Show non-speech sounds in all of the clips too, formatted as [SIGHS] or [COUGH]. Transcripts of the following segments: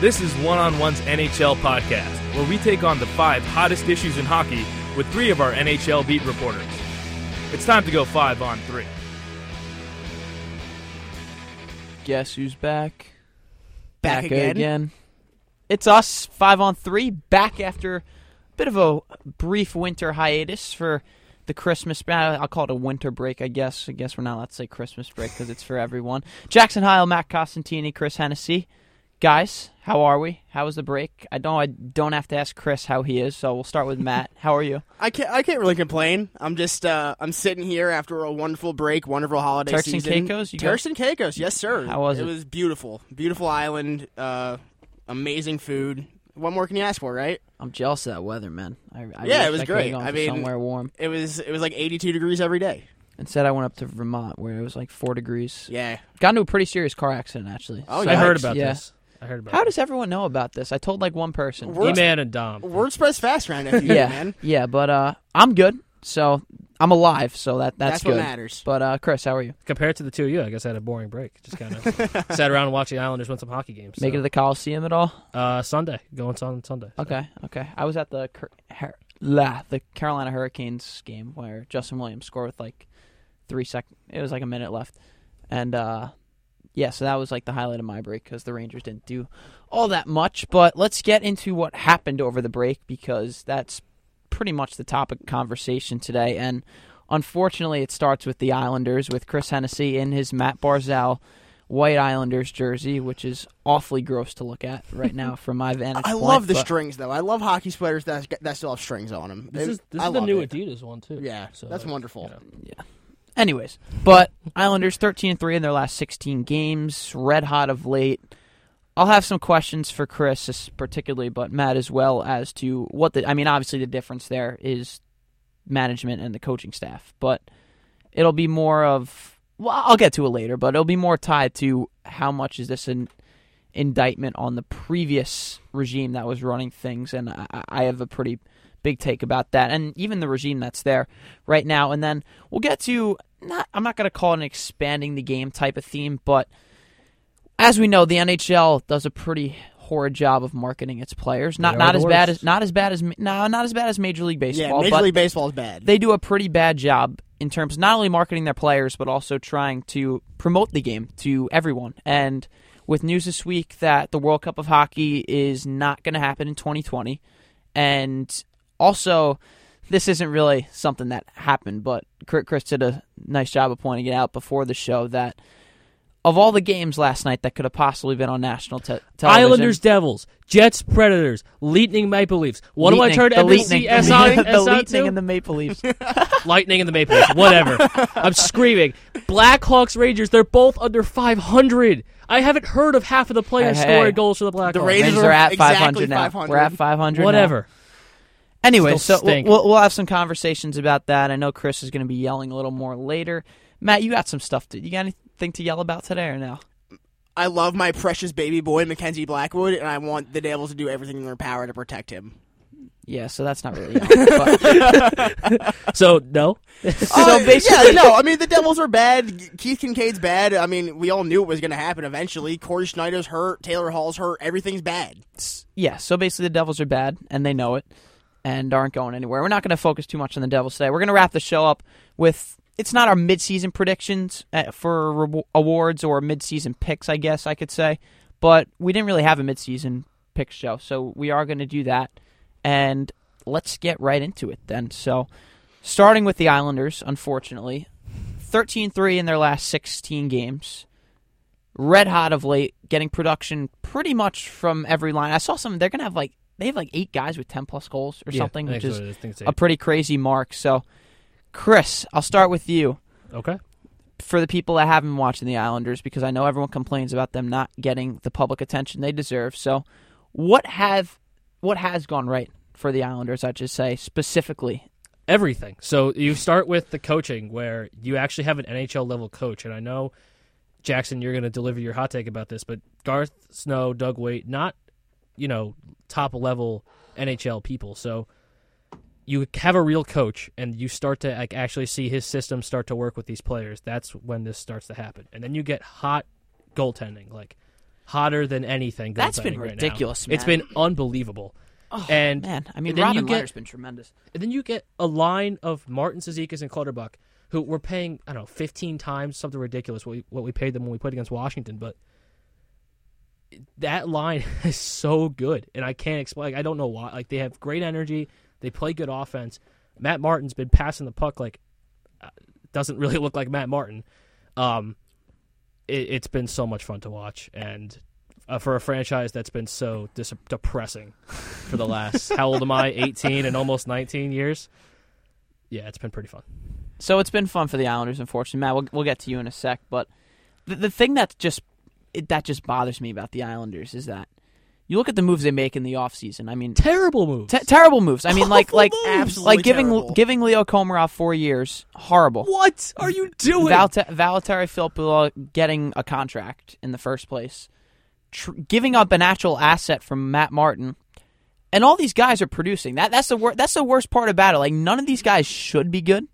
This is One on One's NHL podcast, where we take on the five hottest issues in hockey with three of our NHL beat reporters. It's time to go five on three. Guess who's back? Back again? It's us, five on three, back after a bit of a brief winter hiatus for the Christmas. I'll call it a winter break, I guess. I guess we're not allowed to say Christmas break because it's for everyone. Jackson Heil, Matt Costantini, Chris Hennessy. Guys, how are we? How was the break? I don't. I don't have to ask Chris how he is, so we'll start with Matt. [LAUGHS] How are you? I can't. I can't really complain. I'm just. Uh, I'm sitting here after a wonderful break, wonderful holiday Turks and. Caicos? You Turks and Caicos, yes sir. How was it? It was beautiful. Beautiful island. Uh, amazing food. What more can you ask for, right? I'm jealous of that weather, man. I, I Yeah, it was I great. I mean- somewhere warm. It was. It was like 82 degrees every day. Instead, I went up to Vermont where it was like four degrees. Yeah. Got into a pretty serious car accident, actually. Oh, So- I heard about yeah. this. I heard about How this. does everyone know about this? I told like one person. We're- E-Man and Dom. Word spreads fast around FU, yeah, man. yeah, but uh, I'm good. So I'm alive. So that that's, That's, good. what matters. But uh, Chris, how are you? Compared to the two of you, I guess I had a boring break. Just kind of [LAUGHS] sat around and watched the Islanders win some hockey games. Make it to the Coliseum at all? uh, Sunday. Going on Sunday. so. Okay, okay. I was at the Cur- Her- la, the Carolina Hurricanes game where Justin Williams scored with like three seconds. It was like a minute left, and uh, yeah, so that was like the highlight of my break because the Rangers didn't do all that much. But let's get into what happened over the break because that's pretty much the topic of conversation today. And unfortunately, it starts with the Islanders with Chris Hennessy in his Matt Barzal White Islanders jersey, which is awfully gross to look at right now [LAUGHS] from my vantage I point. love the but- strings though. I love hockey sweaters that that still have strings on them. This is this is the new it. Adidas one too. Yeah, So, that's wonderful. you know. Anyways, but Islanders 13 and 3 in their last 16 games, red hot of late. I'll have some questions for Chris, particularly, but Matt as well, as to what the. I mean, obviously, the difference there is management and the coaching staff, but it'll be more of. Well, I'll get to it later, but it'll be more tied to how much is this an indictment on the previous regime that was running things, and I, I have a pretty big take about that, and even the regime that's there right now. And then we'll get to not. I'm not going to call it an expanding the game type of theme, but as we know, the NHL does a pretty horrid job of marketing its players. Not not as bad as not as bad as no not as bad as Major League Baseball. Yeah. Major League Baseball is bad. they do a pretty bad job in terms of not only marketing their players but also trying to promote the game to everyone. And with news this week that the World Cup of Hockey is not going to happen in 2020, and also this isn't really something that happened, but Chris Chris did a nice job of pointing it out before the show that. Of all the games last night that could have possibly been on national te- television, Islanders, Devils, Jets, Predators, Lightning, Maple Leafs. What do I Lightning- turn the NBC Lightning- on? [LAUGHS] the Lightning and the Maple Leafs. [LAUGHS] Lightning and the Maple Leafs. Whatever. I'm screaming. Blackhawks, Rangers. They're both under 500. I haven't heard of half of the players Hey, hey. scoring goals for the Blackhawks. The Rangers Rangers are are at exactly 500 now. 500. We're at 500. now. Whatever. Anyway, Still so we'll, we'll we'll have some conversations about that. I know Chris is going to be yelling a little more later. Matt, you got some stuff to. You got anything to yell about today or no? I love my precious baby boy Mackenzie Blackwood, and I want the Devils to do everything in their power to protect him. Yeah, so that's not really. yelling, [LAUGHS] So, no. [LAUGHS] so Uh, basically, yeah, no. I mean, the Devils are bad. Keith Kinkaid's bad. I mean, we all knew it was going to happen eventually. Cory Schneider's hurt. Taylor Hall's hurt. Everything's bad. yeah. So basically, the Devils are bad, and they know it, and aren't going anywhere. We're not going to focus too much on the Devils today. We're going to wrap the show up with. It's not our midseason predictions uh, for awards or midseason picks, I guess I could say, but we didn't really have a midseason pick show, so we are going to do that. And let's get right into it then. So, starting with the Islanders, unfortunately, 13 3 in their last 16 games. Red hot of late, getting production pretty much from every line. I saw some, they're going to have like, they have like eight guys with 10 plus goals or Yeah, something, which is so. I think it's a pretty crazy mark. So, Chris, I'll start with you Okay. for the people that haven't been watching the Islanders because I know everyone complains about them not getting the public attention they deserve. So, what have what has gone right for the Islanders? I just say specifically. everything. So you start with the coaching, where you actually have an NHL level coach, and I know Jackson, you're going to deliver your hot take about this, but Garth Snow, Doug Weight, not you know top level NHL people. So you have a real coach, and you start to like actually see his system start to work with these players. That's when this starts to happen, and then you get hot goaltending. Like hotter than anything. That's been right now. ridiculous, It's been unbelievable. Oh, and Man, I mean, then Robin you get- Lehner's been tremendous. And then you get a line of Martin Cizikas and Clutterbuck, who we're paying, I don't know, 15 times something ridiculous what we, what we paid them when we played against Washington. But that line [LAUGHS] is so good, and I can't explain. I don't know why. Like they have great energy, they play good offense. Matt Martin's been passing the puck like uh, doesn't really [LAUGHS] look like Matt Martin. Um, it, it's been so much fun to watch, and uh, for a franchise that's been so dis- depressing for the last [LAUGHS] how old am I? 18 and almost 19 years. Yeah, it's been pretty fun. So it's been fun for the Islanders, unfortunately. Matt, we'll, we'll get to you in a sec, but the, the thing that's just it, that just bothers me about the Islanders is that you look at the moves they make in the offseason. I mean, Terrible moves. te- terrible moves. I mean, like Awful like moves. Absolutely like giving terrible. giving Leo Komarov four years, horrible. what are you doing? Valte- Valtteri Filppula getting a contract in the first place, tr- giving up an actual asset from Matt Martin, and all these guys are producing. That that's the wor- that's the worst part about it. Like none of these guys should be good,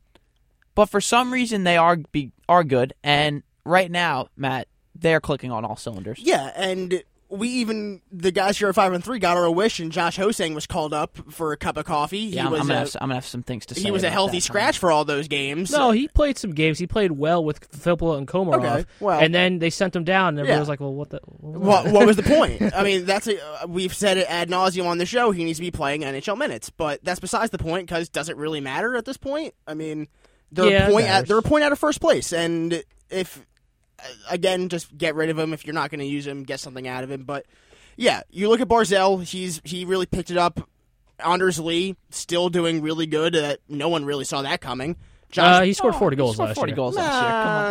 but for some reason they are be are good. And right now, Matt, they're clicking on all cylinders. Yeah, and we even the guys here at five and three got our wish, and Josh Ho-Sang was called up for a cup of coffee. Yeah, he I'm, was I'm gonna a, have, s- I'm gonna have some things to say. he was a healthy that. scratch for all those games. no, he played some games. He played well with Filppula and Komarov. Okay, well- and then they sent him down, and everyone Yeah. was like, "Well, what the?" What, what was the point? [LAUGHS] I mean, that's a, uh, we've said it ad nauseum on the show. He needs to be playing NHL minutes, but that's besides the point because does it really matter at this point? I mean, they're Yeah, a point at they're a point out of first place, and if again, just get rid of him if you're not going to use him, get something out of him. But yeah, you look at Barzal; he's he really picked it up. Anders Lee still doing really good. Uh, no one really saw that coming. Uh, Josh, he scored Oh, 40 he goals scored last 40 year. goals last year. Come on.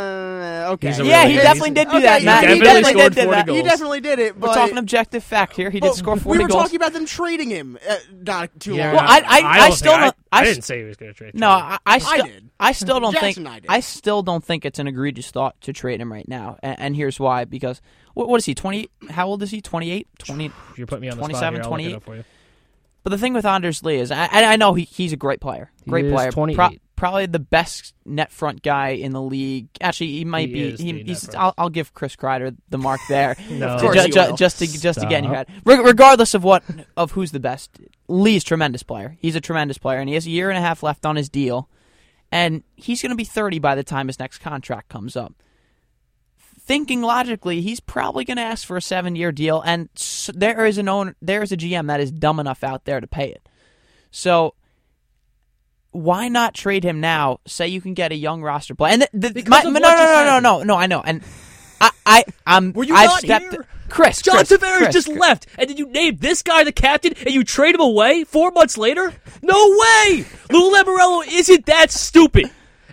Uh, okay, He's a Yeah, really he good- definitely did do okay, that, he Matt. He definitely definitely scored did do 40 that. goals. He definitely did it. We're talking objective fact here. He did Well, score We 40 were goals. talking about them trading him uh, not too Yeah, long. Well, ago. I- I- don't I think- still I, don't- I I s- didn't say he was going to trade. No, I, I, still, did. I still don't Jackson think. and I did. I still don't think it's an egregious thought to trade him right now, and, and here's why. Because what, what is he? Twenty? How old is he? 28? 20 [SIGHS] You're putting me on the spot 27, here. I'll look it 28. up for you. But the thing with Anders Lee is, I, I I know he, he's a great player, He great is player, 28. Probably the best net front guy in the league. Actually, he might He be. net he's. I'll, I'll give Chris Kreider the mark there. [LAUGHS] No. Of Ju- course ju- you ju- will. just to just to get in your head. Re- regardless of what of who's the best, Lee's tremendous player. He's a tremendous player, and he has a year and a half left on his deal, and he's going to be thirty by the time his next contract comes up. Thinking logically, he's probably going to ask for a seven-year deal, and there is an owner, there is a GM that is dumb enough out there to pay it. So. Why not trade him now? Say you can get a young roster player, and the, the, my, no, no, no, no, no, no. I know, and I, I, I'm. Were you I've not stepped, here? Chris, John Chris, Tavares Chris, just Chris. left, and then you named this guy the captain, and you trade him away four months later? No way! Lou Lamoriello isn't that stupid.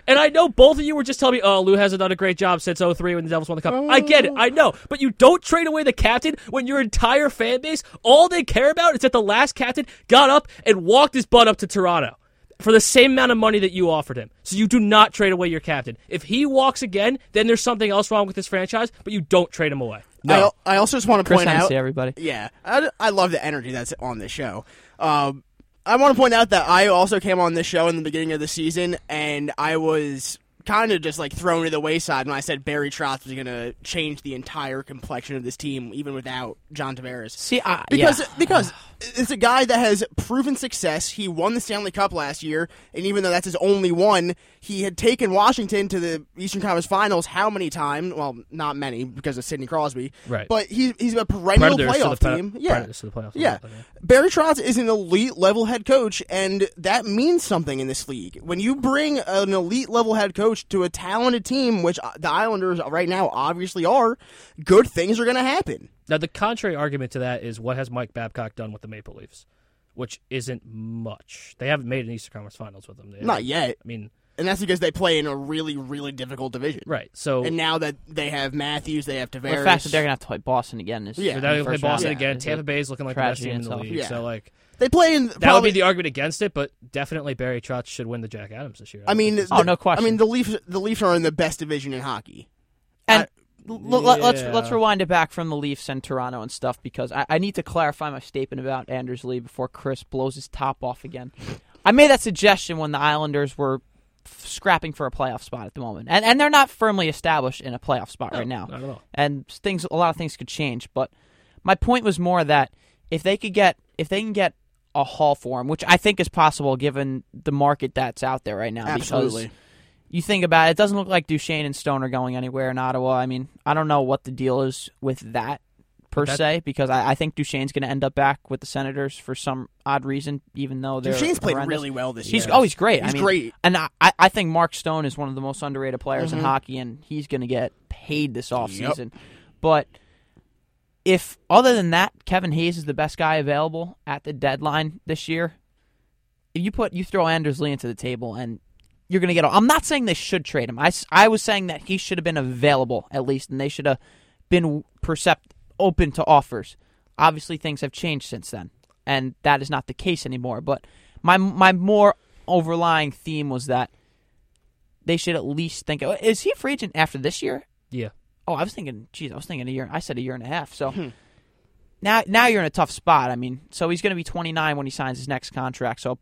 And I know both of you were just telling me, oh, Lou hasn't done a great job since 03 when the Devils won the Cup. I get it, I know. But you don't trade away the captain when your entire fan base, all they care about is that the last captain got up and walked his butt up to Toronto for the same amount of money that you offered him. So you do not trade away your captain. If he walks again, then there's something else wrong with this franchise, but you don't trade him away. No. I, I also just want to Chris point Hennessy, out, everybody. yeah, I, I love the energy that's on this show. Um, I want to point out that I also came on this show in the beginning of the season, and I was kind of just like thrown to the wayside when I said Barry Trotz was going to change the entire complexion of this team, even without John Tavares. See, I, Because yeah. because [SIGHS] [SIGHS] it's a guy that has proven success. He won the Stanley Cup last year, and even though that's his only one, he had taken Washington to the Eastern Conference Finals how many times? Well, not many because of Sidney Crosby. Right. But he's he's a perennial Predators to playoff team. Yeah. The playoffs. Yeah. Barry Trotz is an elite level head coach, and that means something in this league. When you bring an elite level head coach to a talented team, which the Islanders right now obviously are, good things are going to happen. Now, the contrary argument to that is what has Mike Babcock done with the Maple Leafs, which isn't much. They haven't made an Eastern Conference Finals with them. They Not yet. I mean, And that's because they play in a really, really difficult division. right. So And now that they have Matthews, they have Tavares. Well, the fact that they're gonna have to play Boston again is Yeah. in now the they play Boston round again. is Tampa Bay is looking like the best team in the league. Yeah. So, like, they play in. that would probably- be the argument against it, but definitely Barry Trotz should win the Jack Adams this year. I mean, think. Oh, no question. I mean, the Leafs. The Leafs are in the best division in hockey. And l- let, let's let's rewind it back from the Leafs and Toronto and stuff because I, I need to clarify my statement about Anders Lee before Chris blows his top off again. I made that suggestion when the Islanders were f- scrapping for a playoff spot at the moment, and and they're not firmly established in a playoff spot right now. Not at all. and things a lot of things could change. But my point was more that if they could get if they can get a haul for him, which I think is possible given the market that's out there right now. Absolutely. Because you think about it, it doesn't look like Duchene and Stone are going anywhere in Ottawa. I mean, I don't know what the deal is with that per That- se, because I, I think Duchene's going to end up back with the Senators for some odd reason, even though they're Duchene's played really well this He's year. oh, he's great. He's I mean, great. and I, I- I think Mark Stone is one of the most underrated players Mhm. in hockey, and he's going to get paid this offseason. But if other than that, Kevin Hayes is the best guy available at the deadline this year. If you put you throw Anders Lee into the table, and you're going to get. I'm not saying they should trade him. I, I was saying that he should have been available at least, and they should have been percept open to offers. Obviously, things have changed since then, and that is not the case anymore. But my my more overlying theme was that they should at least think. Is he a free agent after this year? Yeah. Oh, I was thinking. Geez, I was thinking a year. I said a year and a half. So Hmm. now, now you're in a tough spot. I mean, so he's going to be 29 when he signs his next contract. So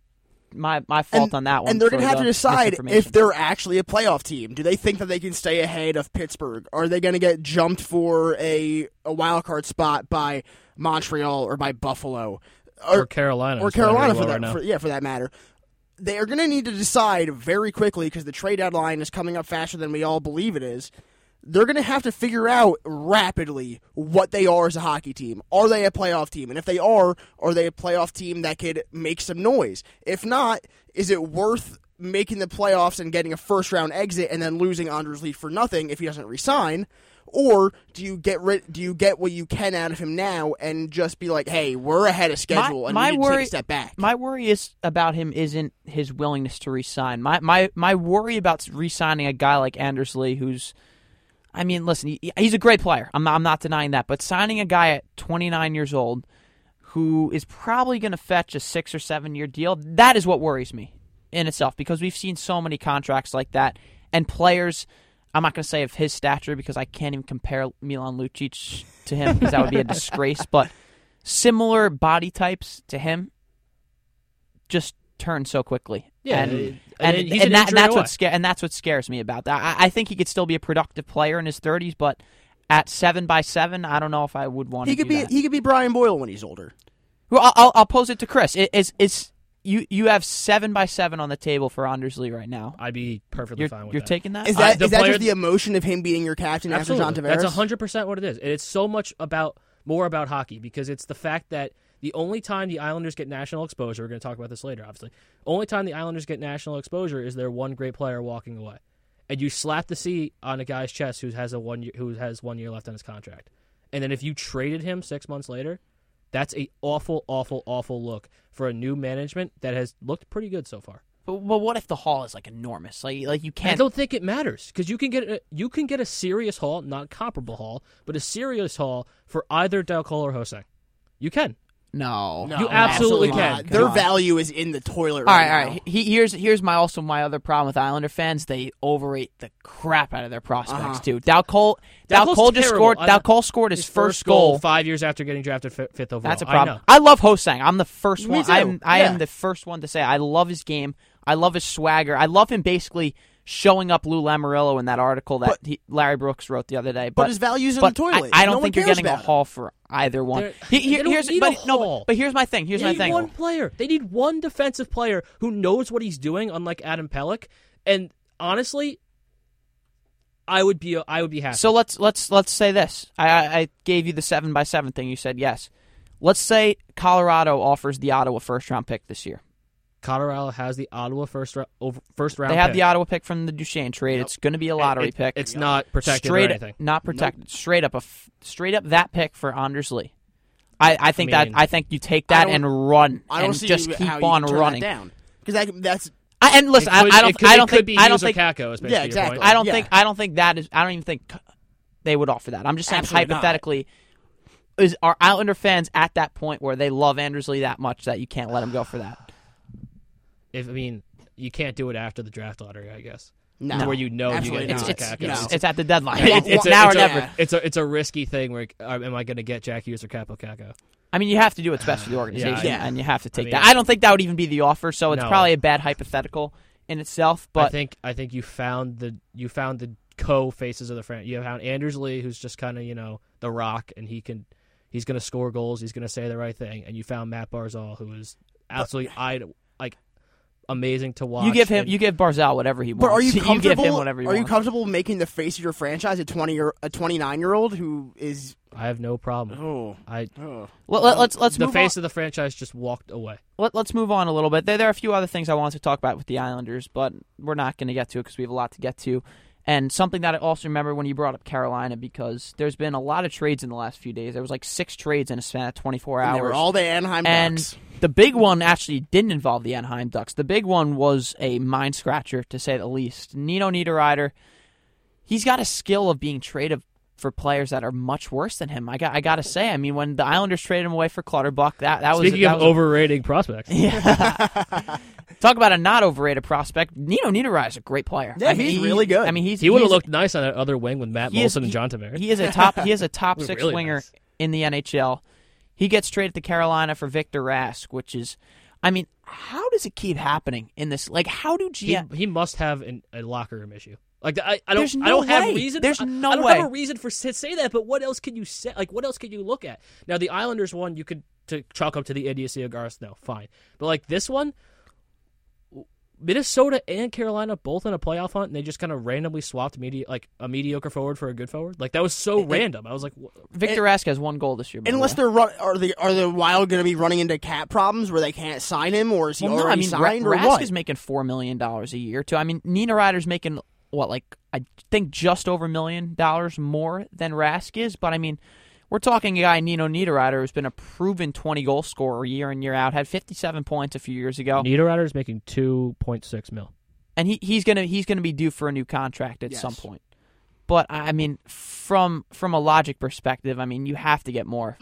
my my fault And- on that one. And they're going to have the to decide if they're actually a playoff team. Do they think that they can stay ahead of Pittsburgh? Are they going to get jumped for a, a wild card spot by Montreal or by Buffalo? Or Carolina. or Carolina for well that, right for, yeah, for that matter. They are going to need to decide very quickly because the trade deadline is coming up faster than we all believe it is. They're going to have to figure out rapidly what they are as a hockey team. Are they a playoff team? And if they are, are they a playoff team that could make some noise? If not, is it worth making the playoffs and getting a first round exit and then losing Anders Lee for nothing if he doesn't resign? Or do you get rid? Do you get what you can out of him now and just be like, "Hey, we're ahead of schedule and my we need to take worry- a step back"? My worry is about him isn't his willingness to resign. My my my worry about re-signing a guy like Anders Lee, who's, I mean, listen, he's a great player. I'm not, I'm not denying that, but signing a guy at 29 years old, who is probably going to fetch a six or seven year deal, that is what worries me in itself because we've seen so many contracts like that and players. I'm not going to say of his stature because I can't even compare Milan Lucic to him because that would be a disgrace. [LAUGHS] But similar body types to him just turn so quickly. Yeah, and and and, he's and, that, injury that's what sca- and that's what scares me about that. I, I think he could still be a productive player in his 30s, but at seven by seven, I don't know if I would want he to could do be that. he could be Brian Boyle when he's older. Well, I'll, I'll, I'll pose it to Chris. It, it's it's you you have seven by seven on the table for Anders Lee right now. I'd be perfectly You're, fine with you're that. taking that? Is Uh, that the is that player- just the emotion of him being your captain Absolutely. after John Tavares? That's hundred percent what it is. And it's so much about more about hockey because it's the fact that the only time the Islanders get national exposure, we're going to talk about this later, obviously. Only time the Islanders get national exposure is their one great player walking away, and you slap the C on a guy's chest who has a one year, who has one year left on his contract, and then if you traded him six months later, that's a awful, awful, awful look for a new management that has looked pretty good so far. But, but what if the haul is like enormous? Like like you can't. I don't think it matters because you can get a, you can get a serious haul, not comparable haul, but a serious haul for either Dal Colle or Jose. You can. No, No, You absolutely can. not. Their on. value is in the toilet All right, right, all right. He, here's here's my also my other problem with Islander fans. They overrate the crap out of their prospects Uh-huh. too. Dal Colle, Dow Dal Colle just scored. I- Dal Colle scored his, His first goal. five years after getting drafted fifth overall. That's a problem. know. I, love Ho-Sang. I'm the first Me one. too. I'm I Yeah. am the first one to say I love his game. I love his swagger. I love him basically showing up Lou Lamoriello in that article that But- he, Larry Brooks wrote the other day. But But, his value's in the toilet. I, I don't No think you're getting a haul for either one. He- don't here's need but a no, but, here's my thing. Here's they my need thing. one player. They need one defensive player who knows what he's doing, unlike Adam Pelech. And honestly, I would be I would be happy. So let's let's let's say this. I, I I gave you the seven by seven thing. You said yes. Let's say Colorado offers the Ottawa first round pick this year. Colorado has the Ottawa first round over, first round. They have pick. the Ottawa pick from the Duchene trade. It's going to be a lottery It- pick. It's not protected straight or anything. not protected. Straight up a f- straight up that pick for Anders Lee. I, I think I mean, that I think you take that and run I don't and see just how keep you on can turn running. that down because that, that's I, and listen, could- I, I don't could, I don't think be I don't Hughes or think Kakko, is Yeah, your exactly. point. I don't Yeah. think I don't think that is I don't even think they would offer that. I'm just saying Absolutely not. hypothetically is are Islander fans at that point where they love Anders Lee that much that you can't let him go for that? If I mean, you can't do it after the draft lottery, I guess. no, Where you know you get not. Hughes It's, No. it's, it's at the deadline. Yeah, It's, it's- it's a- now or it's a- never. It's a it's a risky thing. Where uh, am I going to get Jack Hughes or Kaapo Kakko? I mean, you have to do what's best for the [SIGHS] organization, Yeah. and you have to take mean, that. I don't think that would even be the offer, so it's No. probably a bad hypothetical in itself. But I But think I think you found the you found the co faces of the franchise. You found Anders Lee, who's just kind of you know the rock, and he can he's going to score goals. He's going to say the right thing. And you found Matt Barzal, who is absolutely eye like amazing to watch. you give him and- you give Barzal whatever he wants. But are you give comfortable? him whatever he are you comfortable making the face of your franchise a twenty year a twenty nine year old who is I have no problem. oh I oh Let, let, let's let's the move face on. of the franchise just walked away. Let, let's move on a little bit. There, there are a few other things I wanted to talk about with the Islanders, but we're not going to get to it because we have a lot to get to. And something that I also remember when you brought up Carolina, because there's been a lot of trades in the last few days. There was like six trades in a span of 24 and hours. they were all the Anaheim and Ducks. the big one actually didn't involve the Anaheim Ducks. The big one was a mind scratcher, to say the least. Nino Niederreiter, he's got a skill of being traded for players that are much worse than him. I got, I got to say. I mean, when the Islanders traded him away for Clutterbuck, that that was Speaking that of was a- overrating prospects, yeah. [LAUGHS] Talk about a not overrated prospect. Nino Niederreiter is a great player. Yeah, I mean, he's he- really good. I mean, he's he would have looked nice on that other wing with Matt he is- Molson and he- John Tavares. He is a top. He is a top [LAUGHS] six really winger nice. in the NHL. He gets traded to Carolina for Victor Rask, which is, I mean, how does it keep happening in this? Like, how do he, he must have an, a locker room issue. Like I, I don't, There's I don't have reason. There's I, no I don't way. have a reason for to say that. But what else can you say? Like what else can you look at? Now the Islanders one, you could to chalk up to the idiocy of Garth. No, fine. But like this one, Minnesota and Carolina both in a playoff hunt, and they just kind of randomly swapped medi- like a mediocre forward for a good forward. Like that was so random. I was like, wh- Victor Rask has one goal this year. by the Unless way. they're run, are the are the Wild going to be running into cap problems where they can't sign him, or is he Well, no, already I mean, Ra- signed, or Rask what? is making four million dollars a year too. I mean, Niederreiter's making what, like I think just over a million dollars more than Rask is. But I mean, we're talking a guy Nino Niederreiter who's been a proven twenty goal scorer year in year out. Had fifty seven points a few years ago, Niederreiter is making two point six mil. and he, he's gonna he's gonna be due for a new contract at Yes. some point. But I I mean, from from a logic perspective, I mean, you have to get more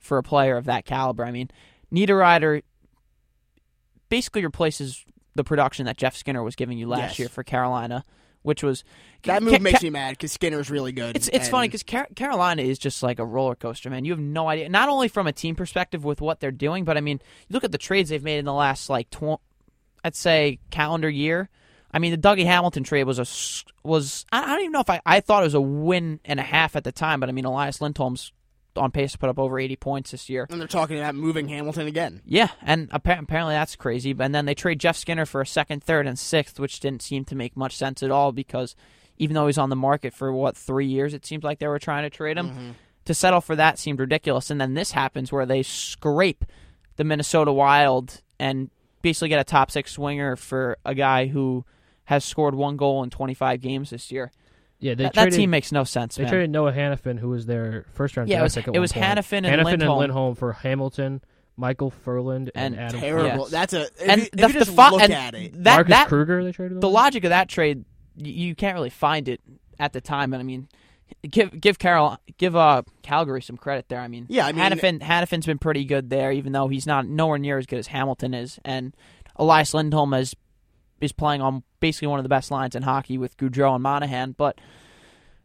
for a player of that caliber. I mean, Niederreiter basically replaces the production that Jeff Skinner was giving you last Yes. year for Carolina, which was that Ca- move Ca- makes me mad because Skinner's really good. It's it's and- funny because Car- Carolina is just like a roller coaster, man. You have no idea. Not only from a team perspective with what they're doing, but I mean, you look at the trades they've made in the last like tw- I'd say calendar year. I mean, the Dougie Hamilton trade was a was I I don't even know if I I thought it was a win and a half at the time, but I mean, Elias Lindholm's on pace to put up over 80 points this year. and they're talking about moving Hamilton again. Yeah, and appa- apparently that's crazy. And then they trade Jeff Skinner for a second, third, and sixth, which didn't seem to make much sense at all because even though he's on the market for what three years, it seems like they were trying to trade him. Mm-hmm. To settle for that seemed ridiculous. And then this happens where they scrape the Minnesota Wild and basically get a top six swinger for a guy who has scored one goal in 25 games this year. Yeah, they That, traded, that team makes no sense, They man. traded Noah Hanifin, who was their first round Yeah, it was- pick. at it one was point. Hanifin and Hanifin Lindholm. and Lindholm for Hamilton, Michael Ferland, and, And Adam. Terrible. Yes. That's a if and you, if the, you the just fi- look and at it. that Marcus that Kruger. They traded. the logic of that trade, y- you can't really find it at the time. But I mean, give give Carol give uh Calgary some credit there. I mean, Yeah, I mean- Hanifin Hanifin's been pretty good there, even though he's not nowhere near as good as Hamilton is. And Elias Lindholm is is playing on basically one of the best lines in hockey with Gaudreau and Monahan. But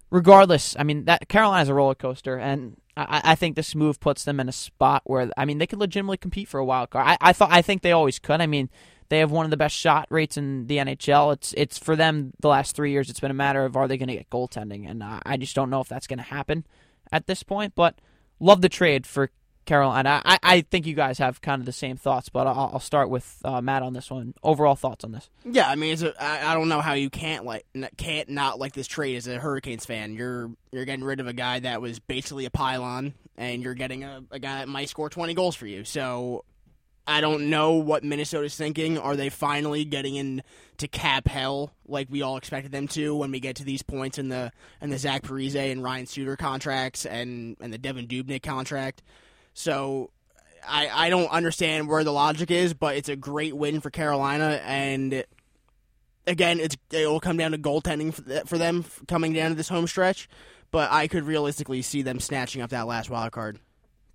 regardless, I mean that Carolina's a roller coaster, and I, I think this move puts them in a spot where I mean they could legitimately compete for a wild card. I, I thought I think they always could. I mean they have one of the best shot rates in the NHL. It's it's for them the last three years. It's been a matter of are they going to get goaltending, and I, I just don't know if that's going to happen at this point. But love the trade for Carolina. I, I think you guys have kind of the same thoughts, but I'll, I'll start with uh, Matt on this one. Overall thoughts on this? Yeah, I mean, I, don't know how you can't like can't not like this trade as a Hurricanes fan. You're you're getting rid of a guy that was basically a pylon, and you're getting a, a guy that might score twenty goals for you. So I don't know what Minnesota's thinking. Are they finally getting into cap hell like we all expected them to when we get to these points in the in the Zach Parise and Ryan Suter contracts and and the Devan Dubnyk contract? So I, I don't understand where the logic is, but it's a great win for Carolina, and again, it's it will come down to goaltending for, for them coming down to this home stretch. But I could realistically see them snatching up that last wild card.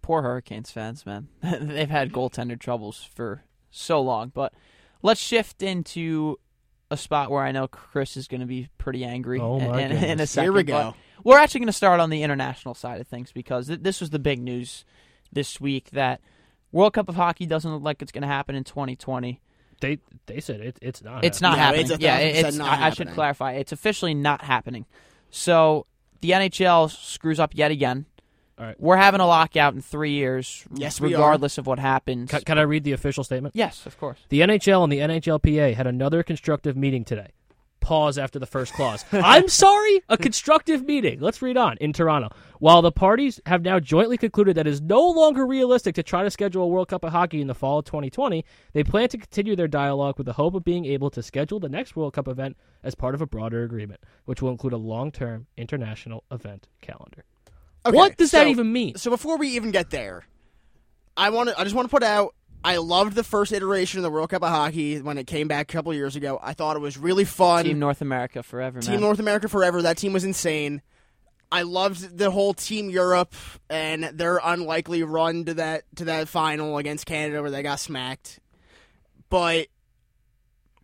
Poor Hurricanes fans, man. [LAUGHS] They've had goaltender troubles for so long. But let's shift into a spot where I know Chris is going to be pretty angry Oh, in, my in, in a second. Here we but go. We're actually going to start on the international side of things because th- this was the big news this week that World Cup of Hockey doesn't look like it's going to happen in 2020. They they said it, it's not. It's happening. not Yeah, happening. it's yeah, thousand it's. not I, I should clarify. It's officially not happening. So the NHL screws up yet again. All right. We're having a lockout in three years, Yes, regardless of what happens. Ca- can I read the official statement? yes, of course. The NHL and the NHLPA had another constructive meeting today. Pause after the first clause. I'm sorry? A constructive meeting. Let's read on. In Toronto. While the parties have now jointly concluded that it is no longer realistic to try to schedule a World Cup of Hockey in the fall of 2020, they plan to continue their dialogue with the hope of being able to schedule the next World Cup event as part of a broader agreement, which will include a long term international event calendar. Okay, what does that even mean? So before we even get there, I want to. I just want to put out. I loved the first iteration of the World Cup of Hockey when it came back a couple years ago. I thought it was really fun. Team North America forever, Team man. North America forever. That team was insane. I loved the whole Team Europe and their unlikely run to that to that final against Canada where they got smacked. But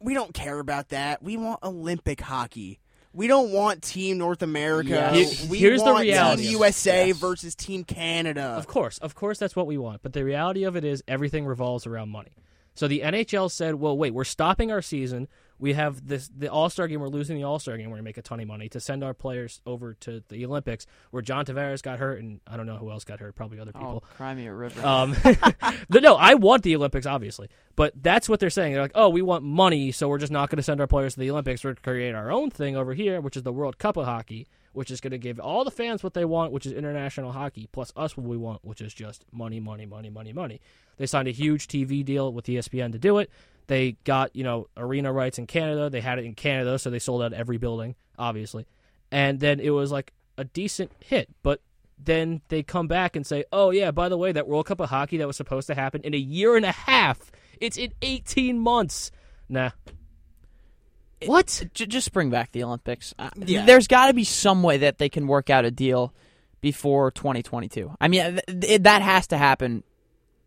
we don't care about that. We want Olympic hockey. We don't want Team North America. Yes. We here's the reality Team of it. USA Yes. versus Team Canada. Of course, of course, that's what we want. But the reality of it is, everything revolves around money. So the NHL said, "Well, wait, we're stopping our season. We have this the All Star game. We're losing the All Star game. We're gonna make a ton of money to send our players over to the Olympics, where John Tavares got hurt, and I don't know who else got hurt. Probably other oh, people. cry me a river. Um, [LAUGHS] [LAUGHS] but no, I want the Olympics, obviously. But that's what they're saying. They're like, oh, we want money, so we're just not going to send our players to the Olympics. We're going to create our own thing over here, which is the World Cup of Hockey, which is going to give all the fans what they want, which is international hockey, plus us what we want, which is just money, money, money, money, money. They signed a huge TV deal with ESPN to do it. They got, you know, arena rights in Canada. They had it in Canada, so they sold out every building, obviously. And then it was like a decent hit, but then they come back and say, "Oh yeah, by the way, that World Cup of Hockey that was supposed to happen in a year and a half, it's in 18 months." Nah. What? J- just bring back the Olympics. Uh, Yeah. There's got to be some way that they can work out a deal before 2022. I mean, th- th- that has to happen.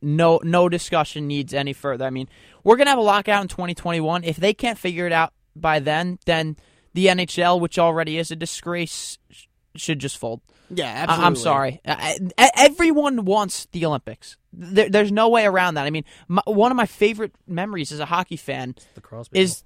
No, no discussion needs any further. I mean, we're gonna have a lockout in 2021. If they can't figure it out by then, then the NHL, which already is a disgrace, sh- should just fold. yeah, I- absolutely. I'm sorry. I- I- everyone wants the Olympics. There, there's no way around that. I mean, my, one of my favorite memories as a hockey fan The Crosby is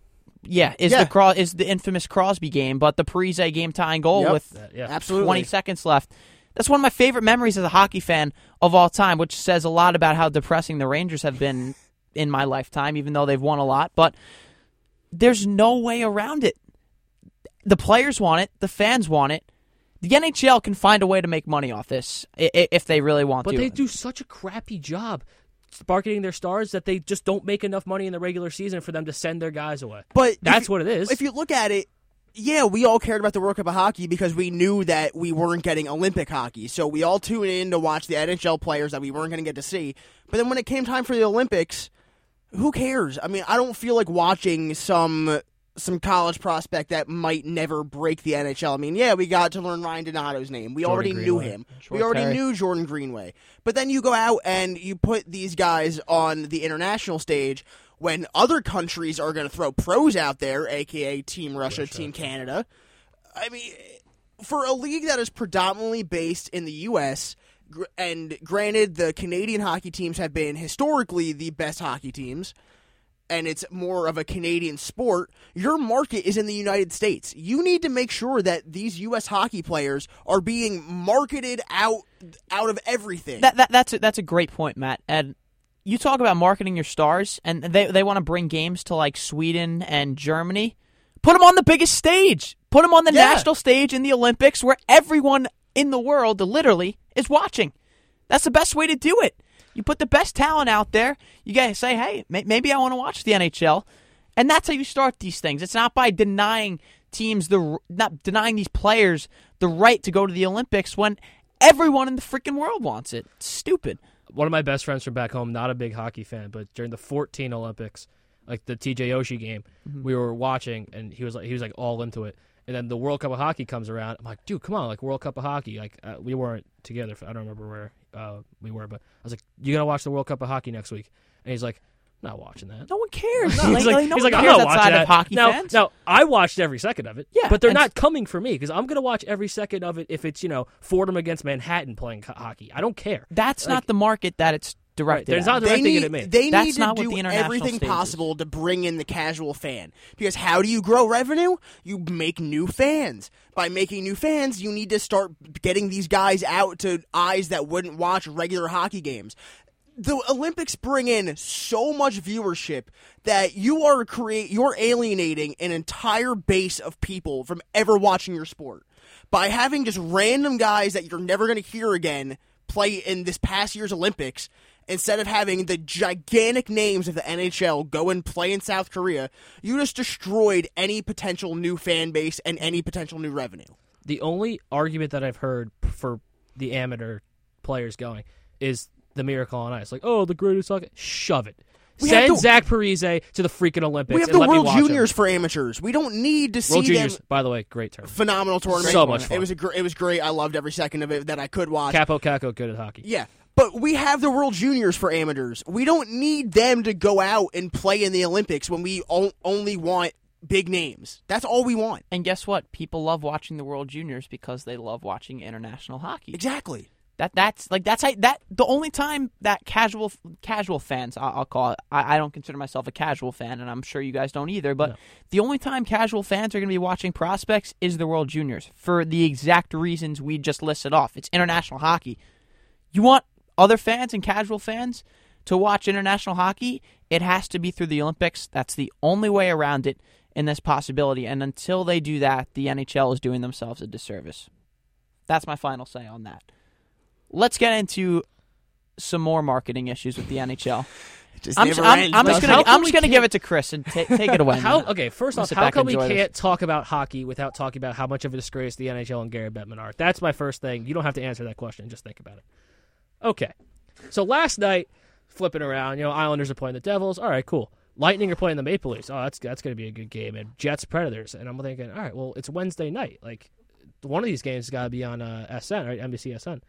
yeah is Yeah. the Cros- is the infamous Crosby game, but the Parise game tying goal Yep. with That- yeah. Absolutely. 20 seconds left. That's one of my favorite memories as a hockey fan of all time, which says a lot about how depressing the Rangers have been in my lifetime, even though they've won a lot. But there's no way around it. The players want it, the fans want it. The NHL can find a way to make money off this i- i- if they really want But to. But they do such a crappy job marketing their stars that they just don't make enough money in the regular season for them to send their guys away. But That's you- what it is. If you look at it, yeah, we all cared about the World Cup of Hockey because we knew that we weren't getting Olympic hockey. So we all tuned in to watch the NHL players that we weren't going to get to see. But then when it came time for the Olympics, who cares? I mean, I don't feel like watching some some college prospect that might never break the NHL. I mean, yeah, we got to learn Ryan Donato's name. We Jordan already knew him. Short we already knew Jordan Greenway. But then you go out and you put these guys on the international stage when other countries are going to throw pros out there, aka Team Russia, Team Canada. I mean, for a league that is predominantly based in the U.S., and granted, the Canadian hockey teams have been historically the best hockey teams, and it's more of a Canadian sport, your market is in the United States. You need to make sure that these U.S. hockey players are being marketed out out of everything. that, that that's a, that's a great point, Matt. And you talk about marketing your stars, and they they want to bring games to like Sweden and Germany. Put them on the biggest stage. Put them on the Yeah. national stage in the Olympics, where everyone in the world, literally, is watching. That's the best way to do it. You put the best talent out there. You guys say, "Hey, may- maybe I want to watch the NHL," and that's how you start these things. It's not by denying teams the r- not denying these players the right to go to the Olympics when everyone in the freaking world wants it. It's stupid. One of my best friends from back home, not a big hockey fan, but during the 14 Olympics, like the TJ Oshie game, Mm-hmm. we were watching, and he was like, he was like all into it. And then the World Cup of Hockey comes around. I'm like, dude, come on, like World Cup of Hockey. Like uh, we weren't together. For, I don't remember where uh, we were, but I was like, you gotta watch the World Cup of Hockey next week. And he's like, not watching that. No one cares. [LAUGHS] he's Like- like, no he's one like, I'm not watching of that. hockey now, fans. now, I watched every second of it. Yeah, but they're not coming for me because I'm gonna watch every second of it if it's you know Fordham against Manhattan playing hockey. I don't care. That's Like- not the market that it's directed. There's at. not they directing need, it at me. They That's need to not what do the international everything stage is. possible to bring in the casual fan. Because how do you grow revenue? You make new fans. By making new fans, you need to start getting these guys out to eyes that wouldn't watch regular hockey games. The Olympics bring in so much viewership that you are create you're alienating an entire base of people from ever watching your sport by having just random guys that you're never going to hear again play in this past year's Olympics instead of having the gigantic names of the NHL go and play in South Korea, you just destroyed any potential new fan base and any potential new revenue. the only argument that I've heard for the amateur players going is the Miracle on Ice. Like, oh, the greatest hockey. Shove it. We Send the- Zach Parise to the freaking Olympics. we have and the let World watch him. Juniors for amateurs. We don't need to see World them. By the way, great term. Phenomenal tournament. So much fun. It was a gr- it was great. I loved every second of it that I could watch. Kaapo Kakko, good at hockey. Yeah. But we have the World Juniors for amateurs. We don't need them to go out and play in the Olympics when we o- only want big names. That's all we want. and guess what? People love watching the World Juniors because they love watching international hockey. Exactly. That that's like that's how, that the only time that casual casual fans I'll, I'll call it. I, I don't consider myself a casual fan, and I'm sure you guys don't either. But the only time casual fans are going to be watching prospects is the World Juniors for the exact reasons we just listed off. It's international hockey. You want other fans and casual fans to watch international hockey? It has to be through the Olympics. That's the only way around it in this possibility. And until they do that, the NHL is doing themselves a disservice. That's my final say on that. Let's get into some more marketing issues with the NHL. Just I'm, never I'm, I'm just does it? How gonna I'm just gonna give it to Chris and ta- take it away. [LAUGHS] How okay? First off, how come we can't talk about hockey without talking about how much of a disgrace the NHL and Gary Bettman are? That's my first thing. You don't have to answer that question. Just think about it. Okay, so last night, flipping around, you know, Islanders are playing the Devils. All right, cool. Lightning are playing the Maple Leafs. Oh, that's that's going to be a good game. And Jets Predators. And I'm thinking, all right, well, it's Wednesday night. Like one of these games has got to be on uh, SN, right? NBC SN.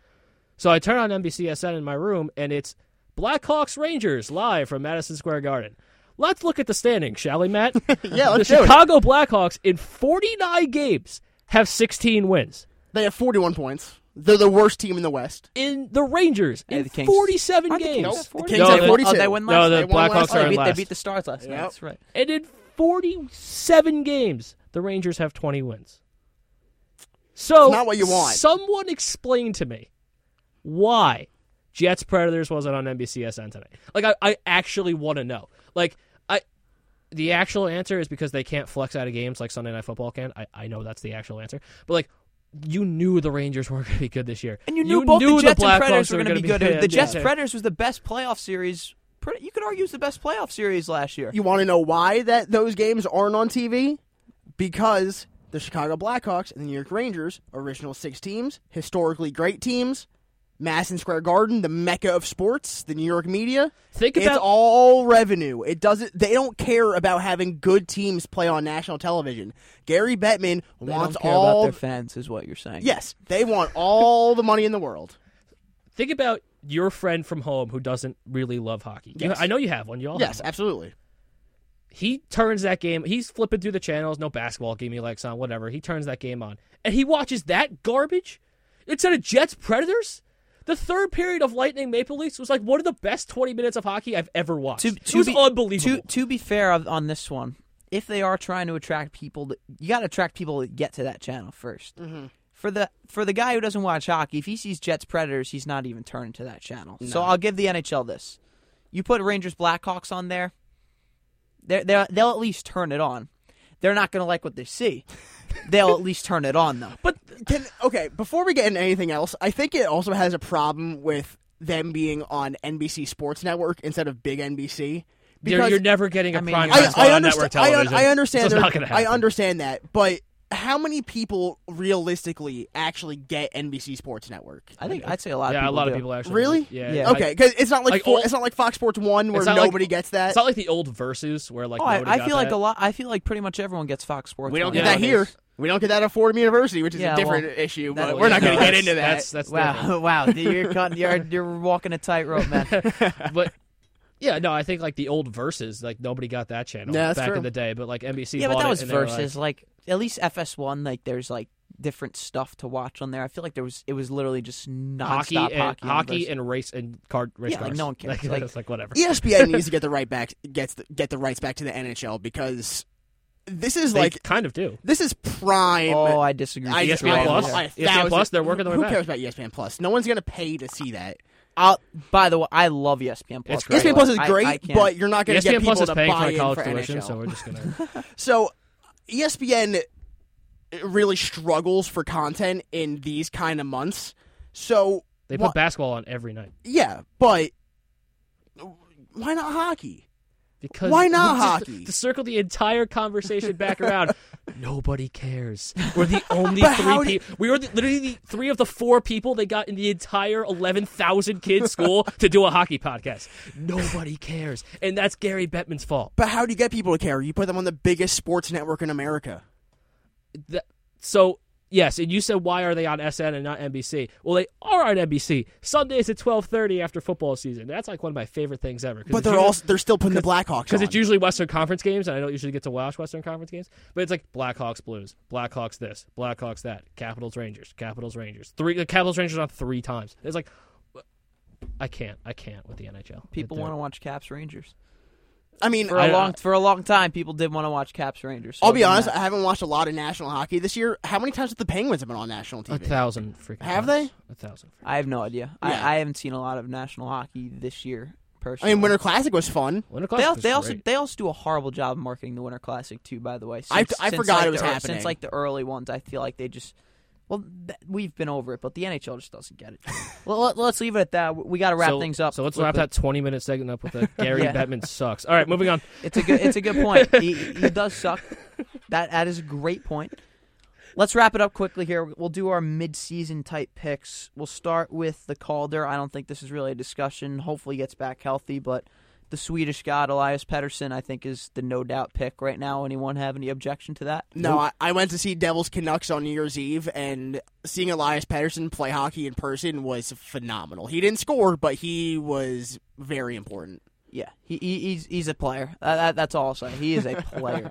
So I turn on NBC SN in my room, and it's Blackhawks Rangers live from Madison Square Garden. Let's look at the standings, shall we, Matt? [LAUGHS] Yeah, the let's do it. Chicago Blackhawks in 49 games have 16 wins. They have 41 points. They're the worst team in the West. In the Rangers Hey, in the Kings. 47 Aren't the games. Kings Nope. 40? The Kings No, have they- Oh, they won No, last the night. They Blackhawks are Oh, they, beat, they beat the Stars last night. That's right. And in 47 games, the Rangers have 20 wins. So, It's not what you want. Someone explain to me why Jets Predators wasn't on NBCSN tonight. Like, I, I actually want to know. Like, I, the actual answer is because they can't flex out of games like Sunday Night Football can. I, I know that's the actual answer, but like. You knew the Rangers [LAUGHS] weren't going to be good this year, And you knew both the Jets and Predators were were going to be gonna good. [LAUGHS] the Jets yeah. Predators was the best playoff series. You could argue it's the best playoff series last year. You want to know why that those games aren't on TV? Because the Chicago Blackhawks and the New York Rangers, original six teams, historically great teams, Madison Square Garden, the mecca of sports, the New York media. Think It's about all revenue. It doesn't. They don't care about having good teams play on national television. Gary Bettman They wants all. about their fans, is what you're saying. yes, they want all the money in the world. think about your friend from home who doesn't really love hockey. You- Yes. I know you have one. You all Yes, have one. absolutely. He turns that game. He's flipping through the channels. No basketball game he likes on. Whatever. He turns that game on, and he watches that garbage instead of Jets Predators. The third period of Lightning Maple Leafs was like one of the best twenty minutes of hockey I've ever watched. To, it was be, unbelievable. To, to be fair on this one, if they are trying to attract people, to, you got to attract people to get to that channel 1st Mm-hmm. For the for the guy who doesn't watch hockey, if he sees Jets Predators, he's not even turning to that channel. So I'll give the NHL this: you put Rangers Blackhawks on there, they they they'll at least turn it on. They're not going to like what they see. They'll at least turn it on though. but Can okay, before we get into anything else, I think it also has a problem with them being on NBC Sports Network instead of Big NBC. you're, Because you're never getting a I mean, prime I- time I, I, on network understand. I, un- television. I understand. It's not gonna I understand that, but how many people realistically actually get NBC Sports Network? I think I'd say a lot. Yeah, of a lot do. of people actually. Really? Yeah. Yeah. Okay, because it's not like, like Fo- all- it's not like Fox Sports One where It's not like- nobody gets that. It's not like the old versus where like Oh, I, nobody I got feel like that. a lot. I feel like pretty much everyone gets Fox Sports. we don't get that here. We don't get that at Fordham University, which is Yeah, a different well, issue. But we're not going to get into that. That's, that's. Wow, [LAUGHS] wow, you're cut- you're you're walking a tightrope, man. [LAUGHS] but yeah, no, I think like the old verses, like nobody got that channel Yeah, that's back true. in the day, but like NBC. yeah, but bought that it was and they were versus like, at least FS1. Like there's like different stuff to watch on there. I feel like there was it was literally just nonstop hockey hockey, and on hockey those- and race and card race Yeah, like, cars. no one cares. Like, [LAUGHS] Like- it's like whatever. ESPN [LAUGHS] needs to get the right back gets the, get the rights back to the NHL because this is They like kind of do. this is prime. Oh, I disagree. I- with ESPN you I- Plus. I- ESPN Plus, they're working their way Who back. cares about ESPN Plus? No one's gonna pay to see that. I'll, by the way, I love ESPN Plus. It's great. ESPN Plus is great, I can't- but you're not gonna get people Plus is to paying for buy my in college for tuition, NHL. so we're just gonna. [LAUGHS] So ESPN really struggles for content in these kind of months. So They put What- basketball on every night yeah, but why not hockey? Because Why not hockey? To, [LAUGHS] circle the entire conversation back around, [LAUGHS] nobody cares. We're the [LAUGHS] only three people. We were the, literally the three of the four people they got in the entire eleven thousand kid school to do a hockey podcast. Nobody cares, and that's Gary Bettman's fault. But how do you get people to care? You put them on the biggest sports network in America. That- so yes, and you said why are they on SN and not NBC? Well, they are on NBC Sundays at twelve thirty after football season. That's like one of my favorite things ever. But they're usually- also they're still putting the Blackhawks because it's usually Western Conference games, and I don't usually get to watch Western Conference games. But it's like Blackhawks Blues, Blackhawks this, Blackhawks that, Capitals Rangers, Capitals Rangers. Three the Capitals Rangers on three times. It's like I can't, I can't with the NHL. People want to watch Caps Rangers. I mean, For a I- uh, long for a long time, people did want to watch Caps Rangers. so I'll be honest. that- I haven't watched a lot of national hockey this year. How many times have the Penguins have been on national team? a thousand freaking. Have times. they? A thousand. freaking- I have no idea. Yeah. I, I haven't seen a lot of national hockey this year Personally. I mean, Winter Classic was fun. Winter Classic al- was they also great. they also do a horrible job of marketing the Winter Classic too. By the way, I- Since- I since, forgot like, it was the, happening. Since like the early ones, I feel like they just well, th- we've been over it, but the NHL just doesn't get it. [LAUGHS] well, let, us leave it at that. We got to wrap so, things up. So let's wrap the- that twenty minute segment up with the [LAUGHS] Gary Yeah. Bettman sucks. All right, moving on. It's a good. It's a good point. [LAUGHS] he, he does suck. That that is a great point. Let's wrap it up quickly here. We'll do our mid-season type picks. We'll start with the Calder. I don't think this is really a discussion. Hopefully, he gets back healthy, but the Swedish god Elias Pettersson, I think, is the no doubt pick right now. Anyone have any objection to that? No, I, I went to see Devils Canucks on New Year's Eve, and seeing Elias Pettersson play hockey in person was phenomenal. He didn't score, but he was very important. Yeah, he, he he's he's a player. Uh, that, that's all I'll say. He is a [LAUGHS] player.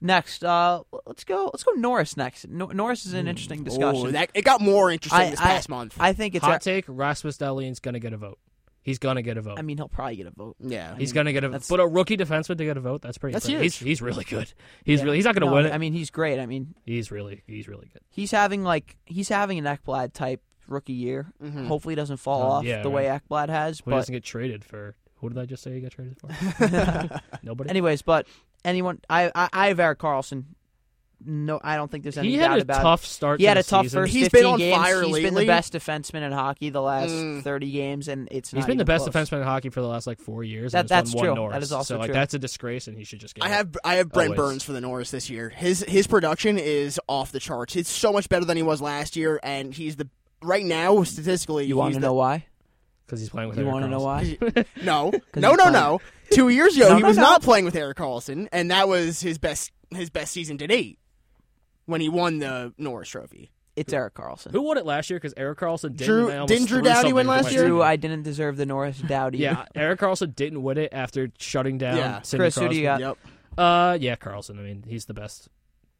next, uh, let's go. Let's go Norris next. No, Norris is an interesting discussion. Oh, that it got more interesting I- this I- past month. I think it's. Hot a- take: Rasmus Dahlin's gonna get a vote. He's gonna get a vote. I mean, he'll probably get a vote. yeah, He's gonna get a that's- but a rookie defenseman to get a vote. That's pretty. That's impressive. huge. He's he's really good. He's Yeah. really he's not gonna No, win it. I mean, he's great. I mean, he's really he's really good. he's having like he's having an Ekblad type rookie year. Mhm. Hopefully, he doesn't fall Oh, off yeah, the way Ekblad has. Who But he doesn't get traded for? Who did I just say he got traded for? [LAUGHS] Nobody. anyways, but anyone, I I, I have Erik Karlsson. No, I don't think there's any he doubt had a about it. tough start. He to had a tough season. first He's 15 been on games. fire He's been the best defenseman in hockey the last Mm. 30 games, and it's He's not been the best close. defenseman in hockey for the last like four years. That- and that's won true. Norris. That is also so like true. that's a disgrace, and he should just get. I it. have I have Brent Always. Burns for the Norris this year. His his production is off the charts. It's so much better than he was last year, and he's the right now statistically. You want to the- know why? because he's playing with. You want to know why? [LAUGHS] No, [LAUGHS] no, he's no, no. Two years ago, No, he no, was no. not playing with Erik Karlsson, and that was his best his best season to date when he won the Norris Trophy. It's Erik Karlsson. Who won it last year? Because Erik Karlsson didn't. Drew- and I almost didn't Drew threw Doughty something win from last my year? screen. Drew, I didn't deserve the Norris [LAUGHS] Doughty. Yeah, Erik Karlsson didn't win it after shutting down Yeah. Sidney Chris, who do Crosby. you got? Yep. Uh, yeah, Karlsson. I mean, he's the best.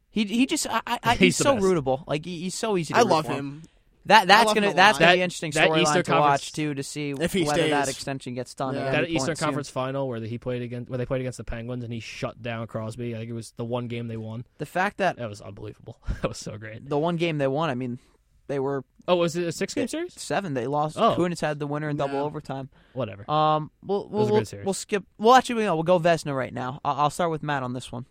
He he just I, I, I- He's he's, the so best. rootable. Like he, he's so easy. To I root love for him. That that's gonna that's gonna be That- an interesting that storyline to watch too to see If he whether that extension gets done. Yeah. that Eastern point soon. Conference final where he played against where they played against the Penguins and he shut down Crosby. I think it was the one game they won. The fact that That was unbelievable. [LAUGHS] that was so great. the one game they won, I mean, they were Oh, was it a six game series? seven. They lost. Oh. Kunitz had the winner in double Yeah. overtime. Whatever. Um, we'll we'll was a we'll, series. we'll skip. Well, actually, no, we'll go Vezina right now. I'll, I'll start with Matt on this one.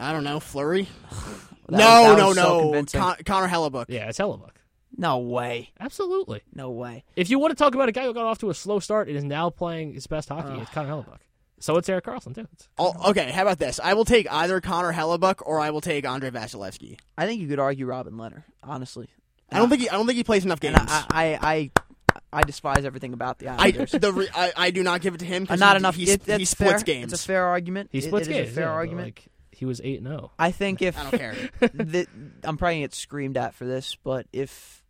I don't know Fleury. [SIGHS] That no, was- that no, was so no. convincing. Con- Connor Hellebuyck. yeah, it's Hellebuyck. No way. Absolutely. No way. If you want to talk about a guy who got off to a slow start and is now playing his best hockey, it's Connor Hellebuyck. So it's Erik Karlsson too. It's- Oh, okay, how about this? I will take either Connor Hellebuyck or I will take Andrei Vasilevskiy. I think you could argue Robin Lehner. Honestly, I don't think he, I don't think he plays enough games. And I, I I I despise everything about the I, Islanders. the re, I I do not give it to him. Uh, 'cause not he, enough. He, it, he it's splits fair. games. It's a fair argument. He It- splits it is games. a fair yeah, but, argument. Like he was eight and oh. zero. I think if I don't care. [LAUGHS] the, I'm probably gonna get screamed at for this, but if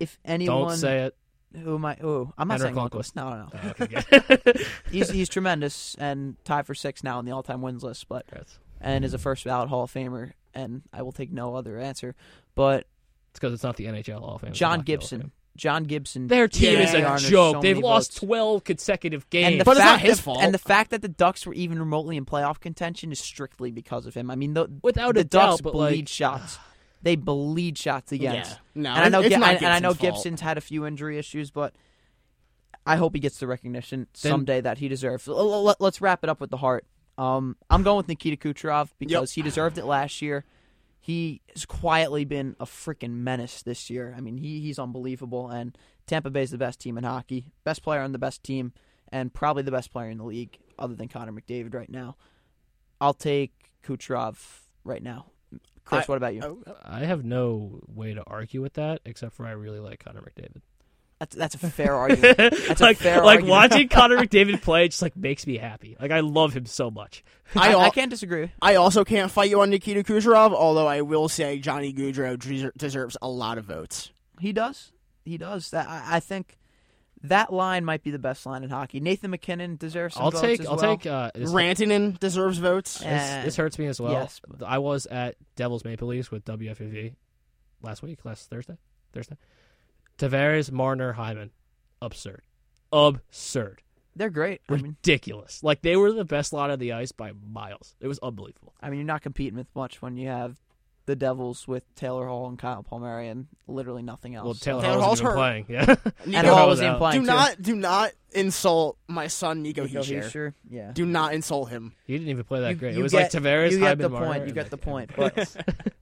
if anyone Don't say it. who am I? Who I'm not Henrik saying Lundqvist. Lundqvist. No, no, no. Oh, okay, good. [LAUGHS] he's he's tremendous and tied for six now on the all-time wins list, but Congrats. and is a first ballot Hall of Famer. and I will take no other answer. But It's because it's not the NHL Hall of Fame. John Hockey Hall of Gibson, Fame. John Gibson, Their team is a garnered joke. so They've lost votes. 12 consecutive games. And the But it's not fact his that- fault. And the fact that the Ducks were even remotely in playoff contention is strictly because of him. I mean, the, Without the a Ducks doubt, but, bleed like- shots. They bleed shots against. Yeah. No, and I know, it's Gi- not and, and I know Gibson's fault. Had a few injury issues, but I hope he gets the recognition someday that he deserves. L- l- let- Let's wrap it up with the heart. Um, I'm going with Nikita Kucherov because he deserved it last year. He has quietly been a freaking menace this year. I mean, he he's unbelievable, and Tampa Bay's the best team in hockey, best player on the best team, and probably the best player in the league, other than Connor McDavid right now. I'll take Kucherov right now. Chris, I- what about you? I have no way to argue with that except for I really like Connor McDavid. That's that's a fair argument. That's [LAUGHS] like, a fair like argument. watching [LAUGHS] Connor McDavid play just like makes me happy. Like I love him so much. [LAUGHS] I, I, al- I can't disagree. I also can't fight you on Nikita Kucherov, although I will say Johnny Gaudreau deserves a lot of votes. He does. He does. That I, I think that line might be the best line in hockey. Nathan MacKinnon deserves some I'll votes take as I'll well. take uh Rantanen deserves votes. This, this hurts me as well. yes. I was at Devils Maple Leafs with WFAV last week, last Thursday. Thursday. Tavares, Marner, Hyman. Absurd. Absurd. They're great. I mean, Ridiculous. Like they were the best lot of the ice by miles. It was unbelievable. I mean, you're not competing with much when you have the Devils with Taylor Hall and Kyle Palmieri and literally nothing else. Well, Taylor, Taylor Hall Hall's wasn't hurt. playing. [LAUGHS] Yeah. and Nico Hall was was even out. playing do too. not do not insult my son Nico, Nico Hischier. Hischier, Yeah. Do not insult him. He didn't even play that You- great. you it was get- like Tavares, you get Hyman, the Marner, point. You and, get like, the point. [LAUGHS] But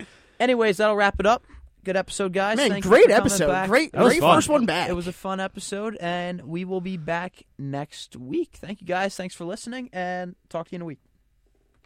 [LAUGHS] anyways, that'll wrap it up. Good episode, guys. Man, Thank great for episode. back. Great, That great fun. first one back. It was a fun episode, and we will be back next week. Thank you guys. Thanks for listening, and talk to you in a week.